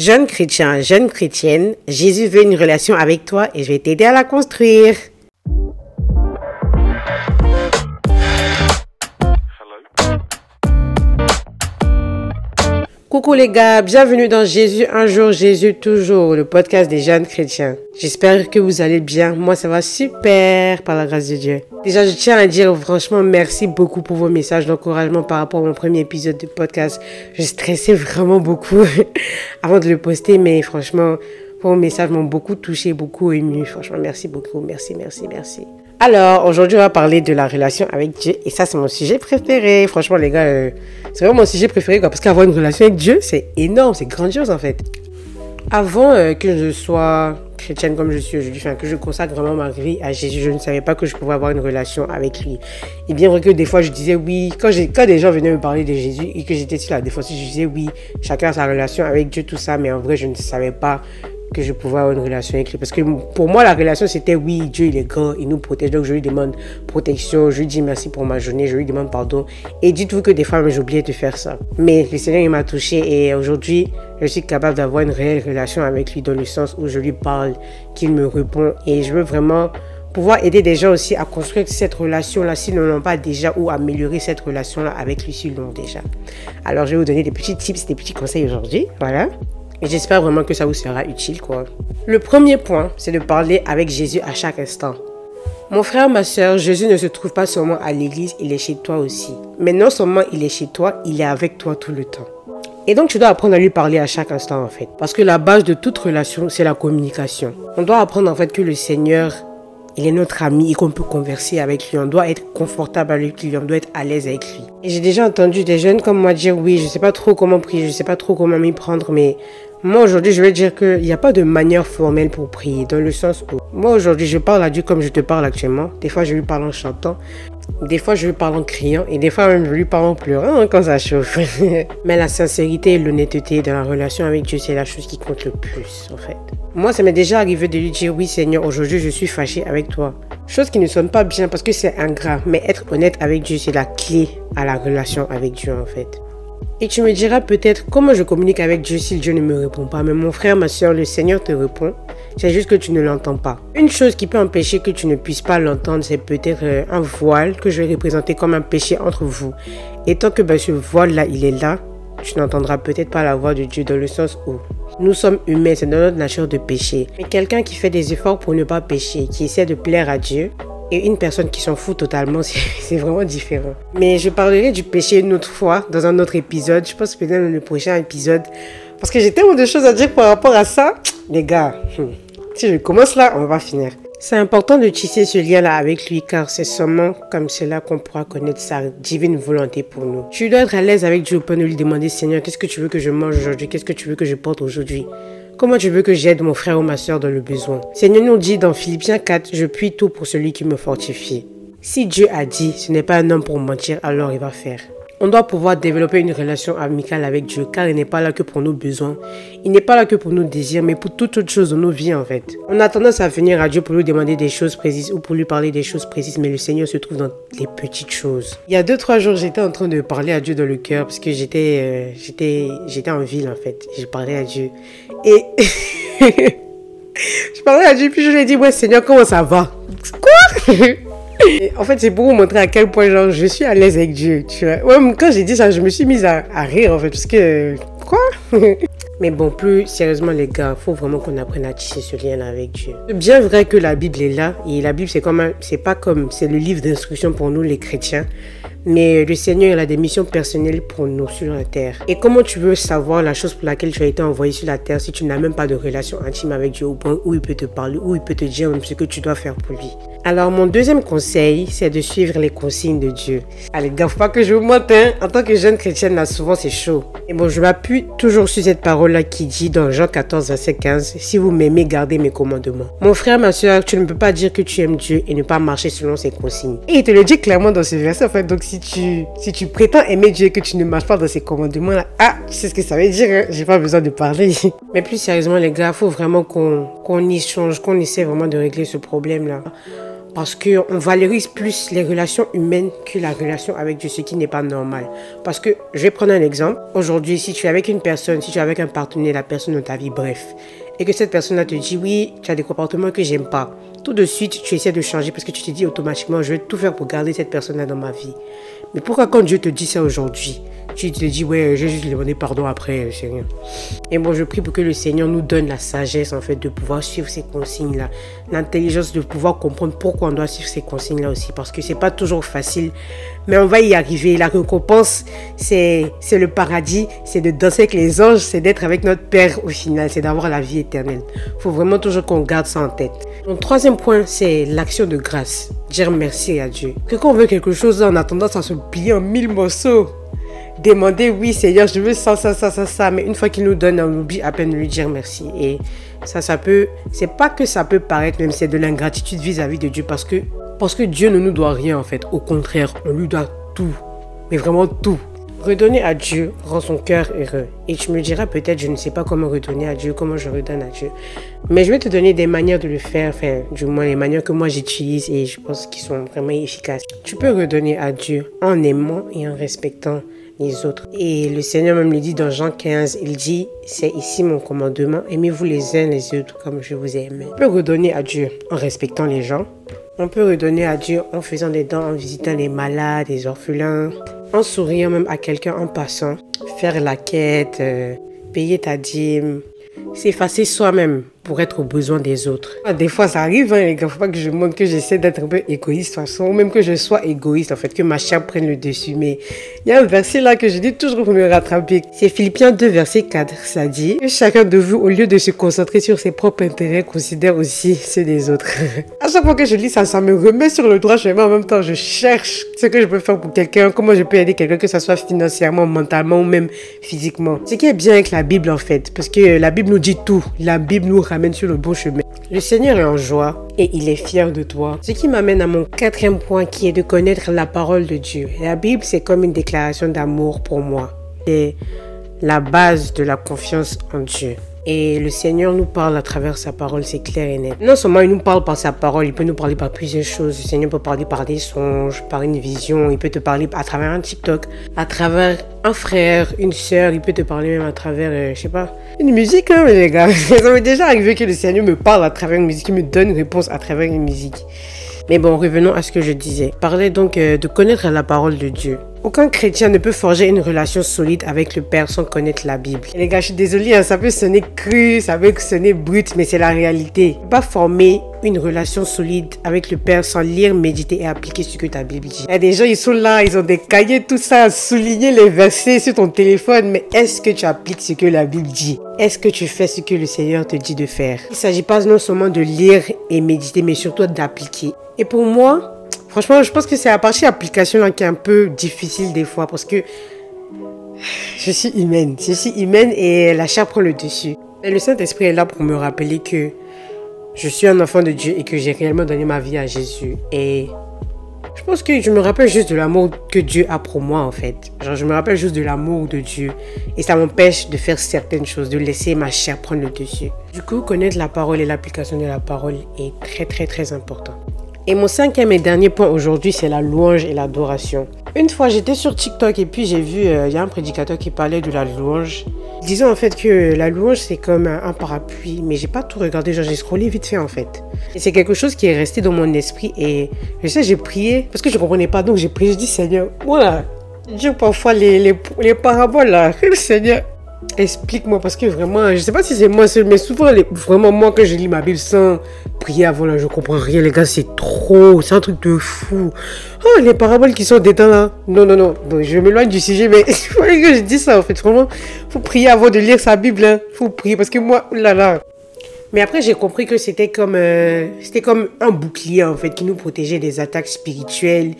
Jeune chrétien, jeune chrétienne, Jésus veut une relation avec toi et je vais t'aider à la construire. Coucou les gars, bienvenue dans Jésus un jour, Jésus toujours, le podcast des jeunes chrétiens. J'espère que vous allez bien. Moi, ça va super par la grâce de Dieu. Déjà, je tiens à dire franchement merci beaucoup pour vos messages d'encouragement par rapport à mon premier épisode de podcast. Je stressais vraiment beaucoup avant de le poster, mais franchement, vos messages m'ont beaucoup touché, beaucoup ému. Franchement, merci beaucoup. Merci, merci, merci. Alors, aujourd'hui, on va parler de la relation avec Dieu. Et ça, c'est mon sujet préféré. Franchement, les gars, euh, c'est vraiment mon sujet préféré. Quoi, parce qu'avoir une relation avec Dieu, c'est énorme, c'est grandiose en fait. Avant euh, que je sois chrétienne comme je suis aujourd'hui, que je consacre vraiment ma vie à Jésus, je ne savais pas que je pouvais avoir une relation avec lui. Et bien vrai que des fois, je disais oui. Quand, quand des gens venaient me parler de Jésus et que j'étais sur la défense, je disais oui, chacun a sa relation avec Dieu, tout ça. Mais en vrai, je ne savais pas que je pouvais avoir une relation avec lui. Parce que pour moi, la relation, c'était oui, Dieu, il est grand, il nous protège. Donc, je lui demande protection, je lui dis merci pour ma journée, je lui demande pardon. Et dites-vous que des fois, oublié de faire ça. Mais le Seigneur, il m'a touché et aujourd'hui, je suis capable d'avoir une réelle relation avec lui dans le sens où je lui parle, qu'il me répond. Et je veux vraiment pouvoir aider des gens aussi à construire cette relation-là s'ils ne l'ont pas déjà ou améliorer cette relation-là avec lui s'ils l'ont déjà. Alors, je vais vous donner des petits tips, des petits conseils aujourd'hui. Voilà. Et j'espère vraiment que ça vous sera utile, quoi. Le premier point, c'est de parler avec Jésus à chaque instant. Mon frère, ma soeur, Jésus ne se trouve pas seulement à l'église, il est chez toi aussi. Mais non seulement il est chez toi, il est avec toi tout le temps. Et donc tu dois apprendre à lui parler à chaque instant en fait. Parce que la base de toute relation, c'est la communication. On doit apprendre en fait que le Seigneur, il est notre ami et qu'on peut converser avec lui. On doit être confortable avec lui, on doit être à l'aise avec lui. Et j'ai déjà entendu des jeunes comme moi dire oui, je sais pas trop comment prier, je sais pas trop comment m'y prendre, mais moi, aujourd'hui, je vais dire qu'il n'y a pas de manière formelle pour prier, dans le sens où, moi, aujourd'hui, je parle à Dieu comme je te parle actuellement. Des fois, je lui parle en chantant. Des fois, je lui parle en criant. Et des fois, même, je lui parle en pleurant hein, quand ça chauffe. Mais la sincérité et l'honnêteté dans la relation avec Dieu, c'est la chose qui compte le plus, en fait. Moi, ça m'est déjà arrivé de lui dire, oui, Seigneur, aujourd'hui, je suis fâché avec toi. Chose qui ne sonne pas bien parce que c'est ingrat. Mais être honnête avec Dieu, c'est la clé à la relation avec Dieu, en fait. Et tu me diras peut-être comment je communique avec Dieu si Dieu ne me répond pas. Mais mon frère, ma soeur, le Seigneur te répond. C'est juste que tu ne l'entends pas. Une chose qui peut empêcher que tu ne puisses pas l'entendre, c'est peut-être euh, un voile que je vais représenter comme un péché entre vous. Et tant que ben, ce voile-là, il est là, tu n'entendras peut-être pas la voix de Dieu dans le sens où nous sommes humains, c'est dans notre nature de pécher. Mais quelqu'un qui fait des efforts pour ne pas pécher, qui essaie de plaire à Dieu, et une personne qui s'en fout totalement, c'est vraiment différent. Mais je parlerai du péché une autre fois, dans un autre épisode. Je pense peut-être dans le prochain épisode. Parce que j'ai tellement de choses à dire par rapport à ça. Les gars, hmm, si je commence là, on va finir. C'est important de tisser ce lien-là avec lui car c'est seulement comme cela qu'on pourra connaître sa divine volonté pour nous. Tu dois être à l'aise avec Dieu de lui demander Seigneur, qu'est-ce que tu veux que je mange aujourd'hui? Qu'est-ce que tu veux que je porte aujourd'hui? Comment tu veux que j'aide mon frère ou ma soeur dans le besoin? Seigneur nous dit dans Philippiens 4, je puis tout pour celui qui me fortifie. Si Dieu a dit, ce n'est pas un homme pour mentir, alors il va faire. On doit pouvoir développer une relation amicale avec Dieu car il n'est pas là que pour nos besoins. Il n'est pas là que pour nos désirs, mais pour toutes autres choses dans nos vies en fait. On a tendance à venir à Dieu pour lui demander des choses précises ou pour lui parler des choses précises, mais le Seigneur se trouve dans les petites choses. Il y a deux, trois jours, j'étais en train de parler à Dieu dans le cœur parce que j'étais, euh, j'étais en ville en fait. Je parlais à Dieu. Et je parlais à Dieu, puis je lui ai dit, ouais Seigneur, comment ça va Quoi? En fait, c'est pour vous montrer à quel point genre, je suis à l'aise avec Dieu. Tu vois. Ouais, quand j'ai dit ça, je me suis mise à, rire en fait. Parce que. Quoi? Mais bon, plus sérieusement, les gars, faut vraiment qu'on apprenne à tisser ce lien avec Dieu. C'est bien vrai que la Bible est là. Et la Bible, c'est comme c'est pas comme. C'est le livre d'instruction pour nous, les chrétiens. Mais le Seigneur, il a des missions personnelles pour nous sur la terre. Et comment tu veux savoir la chose pour laquelle tu as été envoyé sur la terre si tu n'as même pas de relation intime avec Dieu au point où il peut te parler, où il peut te dire ce que tu dois faire pour lui? Alors, mon deuxième conseil, c'est de suivre les consignes de Dieu. Allez, gaffe pas que je vous monte, hein. En tant que jeune chrétienne, là, souvent, c'est chaud. Et bon, je m'appuie toujours sur cette parole-là qui dit dans Jean 14, verset 15, Si vous m'aimez, gardez mes commandements. Mon frère, ma soeur, tu ne peux pas dire que tu aimes Dieu et ne pas marcher selon ses consignes. Et il te le dit clairement dans ce verset, en fait. Donc, si tu, si tu prétends aimer Dieu et que tu ne marches pas dans ses commandements, là, ah, tu sais ce que ça veut dire, hein? J'ai pas besoin de parler. Mais plus sérieusement, les gars, faut vraiment qu'on qu'on y change, qu'on essaie vraiment de régler ce problème-là. parce qu'on valorise plus les relations humaines que la relation avec Dieu, ce qui n'est pas normal. Parce que, je vais prendre un exemple. Aujourd'hui, si tu es avec une personne, si tu es avec un partenaire, la personne de ta vie, bref, et que cette personne-là te dit, oui, tu as des comportements que j'aime pas, tout de suite, tu essaies de changer parce que tu te dis automatiquement, je vais tout faire pour garder cette personne-là dans ma vie. Mais pourquoi quand Dieu te dit ça aujourd'hui, tu te dis, ouais, j'ai juste demandé pardon après, c'est rien. Et bon, je prie pour que le Seigneur nous donne la sagesse, en fait, de pouvoir suivre ces consignes-là. L'intelligence de pouvoir comprendre pourquoi on doit suivre ces consignes-là aussi. Parce que c'est pas toujours facile. Mais on va y arriver. La récompense, c'est, le paradis, c'est de danser avec les anges, c'est d'être avec notre Père au final, c'est d'avoir la vie éternelle. Il faut vraiment toujours qu'on garde ça en tête. Mon troisième point, c'est l'action de grâce. Dire merci à Dieu. Que quand on veut quelque chose, on a tendance à se plier en mille morceaux demander, oui Seigneur, je veux ça, ça, ça, ça, ça, mais une fois qu'il nous donne, on oublie à peine de lui dire merci. Et ça, ça peut, c'est pas que ça peut paraître, même c'est de l'ingratitude vis-à-vis de Dieu, parce que, parce que Dieu ne nous doit rien en fait. Au contraire, on lui doit tout, mais vraiment tout. Redonner à Dieu rend son cœur heureux. Et tu me diras peut-être, je ne sais pas comment redonner à Dieu, comment je redonne à Dieu. Mais je vais te donner des manières de le faire, enfin, du moins les manières que moi j'utilise et je pense qu'ils sont vraiment efficaces. Tu peux redonner à Dieu en aimant et en respectant autres. Et le Seigneur même le dit dans Jean 15, il dit, c'est ici mon commandement, aimez-vous les uns les autres comme je vous ai aimé. On peut redonner à Dieu en respectant les gens. On peut redonner à Dieu en faisant des dons, en visitant les malades, les orphelins, en souriant même à quelqu'un en passant, faire la quête, euh, payer ta dîme, s'effacer soi-même pour être au besoin des autres. Ah, des fois, ça arrive, hein, les gars. Faut pas que je montre que j'essaie d'être un peu égoïste, de toute façon. Ou même que je sois égoïste, en fait, que ma chair prenne le dessus. Mais il y a un verset là que je dis toujours pour me rattraper. C'est Philippiens 2, verset 4. Ça dit que chacun de vous, au lieu de se concentrer sur ses propres intérêts, considère aussi ceux des autres. à chaque fois que je lis ça, ça me remet sur le droit chemin. En même temps, je cherche ce que je peux faire pour quelqu'un, comment je peux aider quelqu'un, que ce soit financièrement, mentalement ou même physiquement. Ce qui est bien avec la Bible, en fait, parce que la Bible nous dit tout. La Bible nous ramène sur le bon chemin. Le Seigneur est en joie et il est fier de toi. Ce qui m'amène à mon quatrième point qui est de connaître la parole de Dieu. La Bible, c'est comme une déclaration d'amour pour moi. C'est la base de la confiance en Dieu. Et le Seigneur nous parle à travers sa parole, c'est clair et net. Non seulement il nous parle par sa parole, il peut nous parler par plusieurs choses. Le Seigneur peut parler par des songes, par une vision, il peut te parler à travers un TikTok, à travers un frère, une sœur, il peut te parler même à travers, euh, je sais pas, une musique, hein, les gars. Ça m'est déjà arrivé que le Seigneur me parle à travers une musique, il me donne une réponse à travers une musique. Mais bon, revenons à ce que je disais. Parler donc euh, de connaître la parole de Dieu. Aucun chrétien ne peut forger une relation solide avec le Père sans connaître la Bible. les gars, je suis désolée, hein, ça peut sonner cru, ça peut sonner brut, mais c'est la réalité. Pas former une relation solide avec le Père sans lire, méditer et appliquer ce que ta Bible dit. Il y a des gens, ils sont là, ils ont des cahiers, tout ça, souligner les versets sur ton téléphone, mais est-ce que tu appliques ce que la Bible dit? Est-ce que tu fais ce que le Seigneur te dit de faire? Il ne s'agit pas non seulement de lire et méditer, mais surtout d'appliquer. Et pour moi, Franchement, je pense que c'est la partie application là qui est un peu difficile des fois parce que je suis humaine. Je suis humaine et la chair prend le dessus. Et le Saint-Esprit est là pour me rappeler que je suis un enfant de Dieu et que j'ai réellement donné ma vie à Jésus. Et je pense que je me rappelle juste de l'amour que Dieu a pour moi en fait. Genre, je me rappelle juste de l'amour de Dieu. Et ça m'empêche de faire certaines choses, de laisser ma chair prendre le dessus. Du coup, connaître la parole et l'application de la parole est très très très important. Et mon cinquième et dernier point aujourd'hui, c'est la louange et l'adoration. Une fois, j'étais sur TikTok et puis j'ai vu, euh, il y a un prédicateur qui parlait de la louange. Disant en fait que la louange, c'est comme un, parapluie, mais j'ai pas tout regardé, genre j'ai scrollé vite fait en fait. Et c'est quelque chose qui est resté dans mon esprit et je sais, j'ai prié parce que je comprenais pas, donc j'ai prié, je dis Seigneur, voilà, Dieu parfois les, les, les paraboles là, Seigneur, Explique-moi parce que vraiment, je sais pas si c'est moi seul, mais souvent, vraiment moi que je lis ma Bible sans prier avant là, je comprends rien les gars, c'est trop, c'est un truc de fou. Oh, les paraboles qui sont dedans là. Non, non, non, je m'éloigne du sujet, mais il fallait que je dise ça en fait. Vraiment, faut prier avant de lire sa Bible, hein. faut prier parce que moi, là là. Mais après, j'ai compris que c'était comme, euh, c'était comme un bouclier en fait qui nous protégeait des attaques spirituelles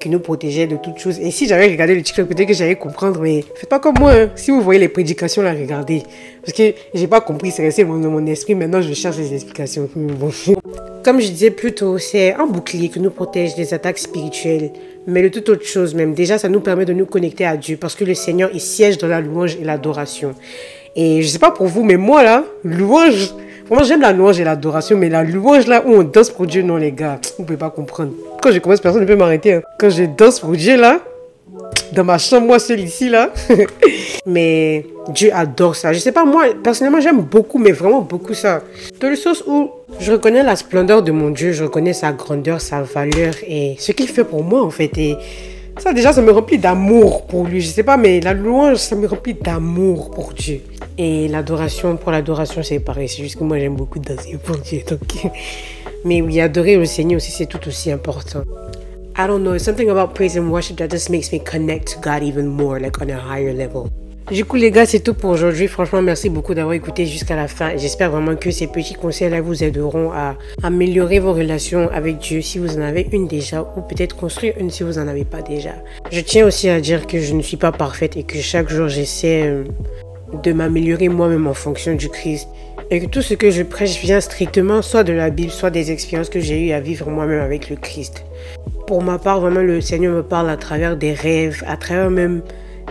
qui nous protégeait de toutes choses. Et si j'avais regardé le TikTok, peut-être que j'allais comprendre, mais faites pas comme moi. Hein. Si vous voyez les prédications, là, regardez. Parce que j'ai pas compris, c'est resté dans mon esprit. Maintenant, je cherche les explications. Comme je disais plus tôt, c'est un bouclier qui nous protège des attaques spirituelles, mais de toute autre chose même. Déjà, ça nous permet de nous connecter à Dieu parce que le Seigneur, il siège dans la louange et l'adoration. Et je sais pas pour vous, mais moi, là, louange, Moi, j'aime la louange et l'adoration, mais la louange là où on danse pour Dieu, non, les gars, vous pouvez pas comprendre. Quand je commence, personne ne peut m'arrêter. hein. Quand je danse pour Dieu là, dans ma chambre, moi seul ici là. mais Dieu adore ça. Je sais pas, moi, personnellement, j'aime beaucoup, mais vraiment beaucoup ça. Dans le sens où je reconnais la splendeur de mon Dieu, je reconnais sa grandeur, sa valeur et ce qu'il fait pour moi en fait. Et ça, déjà, ça me remplit d'amour pour lui. Je sais pas, mais la louange, ça me remplit d'amour pour Dieu. Et l'adoration, pour l'adoration, c'est pareil. C'est juste que moi, j'aime beaucoup danser pour Dieu. Donc... Mais oui, adorer le Seigneur aussi, c'est tout aussi important. I don't know, something about praise and worship that just makes me connect to God even more, like on a higher level. Du coup, les gars, c'est tout pour aujourd'hui. Franchement, merci beaucoup d'avoir écouté jusqu'à la fin. J'espère vraiment que ces petits conseils-là vous aideront à améliorer vos relations avec Dieu si vous en avez une déjà ou peut-être construire une si vous n'en avez pas déjà. Je tiens aussi à dire que je ne suis pas parfaite et que chaque jour j'essaie euh, de m'améliorer moi-même en fonction du Christ. Et que tout ce que je prêche vient strictement soit de la Bible, soit des expériences que j'ai eues à vivre moi-même avec le Christ. Pour ma part, vraiment, le Seigneur me parle à travers des rêves, à travers même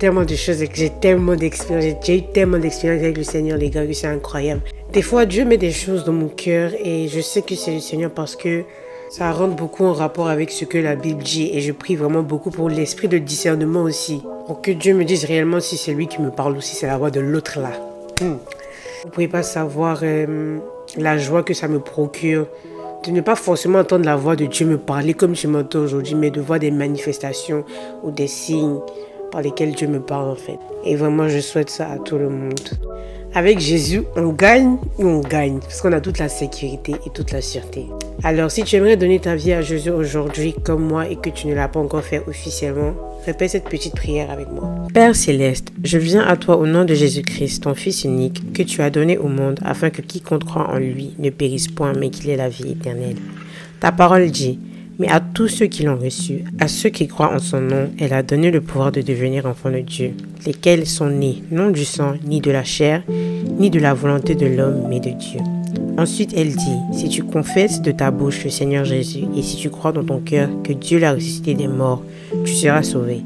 tellement de choses j'ai tellement d'expérience. J'ai eu tellement d'expérience avec le Seigneur, les gars, que c'est incroyable. Des fois, Dieu met des choses dans mon cœur et je sais que c'est le Seigneur parce que ça rentre beaucoup en rapport avec ce que la Bible dit et je prie vraiment beaucoup pour l'esprit de discernement aussi. Pour que Dieu me dise réellement si c'est lui qui me parle ou si c'est la voix de l'autre là. Hmm. Vous pouvez pas savoir euh, la joie que ça me procure de ne pas forcément entendre la voix de Dieu me parler comme je m'entends aujourd'hui, mais de voir des manifestations ou des signes par lesquels Dieu me parle en fait. Et vraiment, je souhaite ça à tout le monde. Avec Jésus, on gagne ou on gagne parce qu'on a toute la sécurité et toute la sûreté. Alors, si tu aimerais donner ta vie à Jésus aujourd'hui comme moi et que tu ne l'as pas encore fait officiellement, répète cette petite prière avec moi. Père céleste, je viens à toi au nom de Jésus-Christ, ton Fils unique, que tu as donné au monde afin que quiconque croit en lui ne périsse point mais qu'il ait la vie éternelle. Ta parole dit, mais à tous ceux qui l'ont reçu, à ceux qui croient en son nom, elle a donné le pouvoir de devenir enfants de Dieu, lesquels sont nés non du sang, ni de la chair, ni de la volonté de l'homme, mais de Dieu. Ensuite, elle dit, si tu confesses de ta bouche le Seigneur Jésus, et si tu crois dans ton cœur que Dieu l'a ressuscité des morts, tu seras sauvé.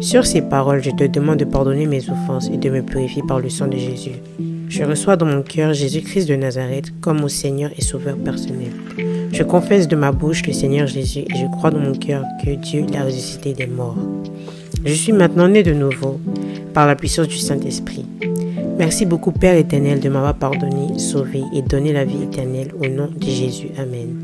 Sur ces paroles, je te demande de pardonner mes offenses et de me purifier par le sang de Jésus. Je reçois dans mon cœur Jésus-Christ de Nazareth comme mon Seigneur et Sauveur personnel. Je confesse de ma bouche le Seigneur Jésus et je crois dans mon cœur que Dieu l'a ressuscité des morts. Je suis maintenant né de nouveau par la puissance du Saint-Esprit. Merci beaucoup Père éternel de m'avoir pardonné, sauvé et donné la vie éternelle au nom de Jésus. Amen.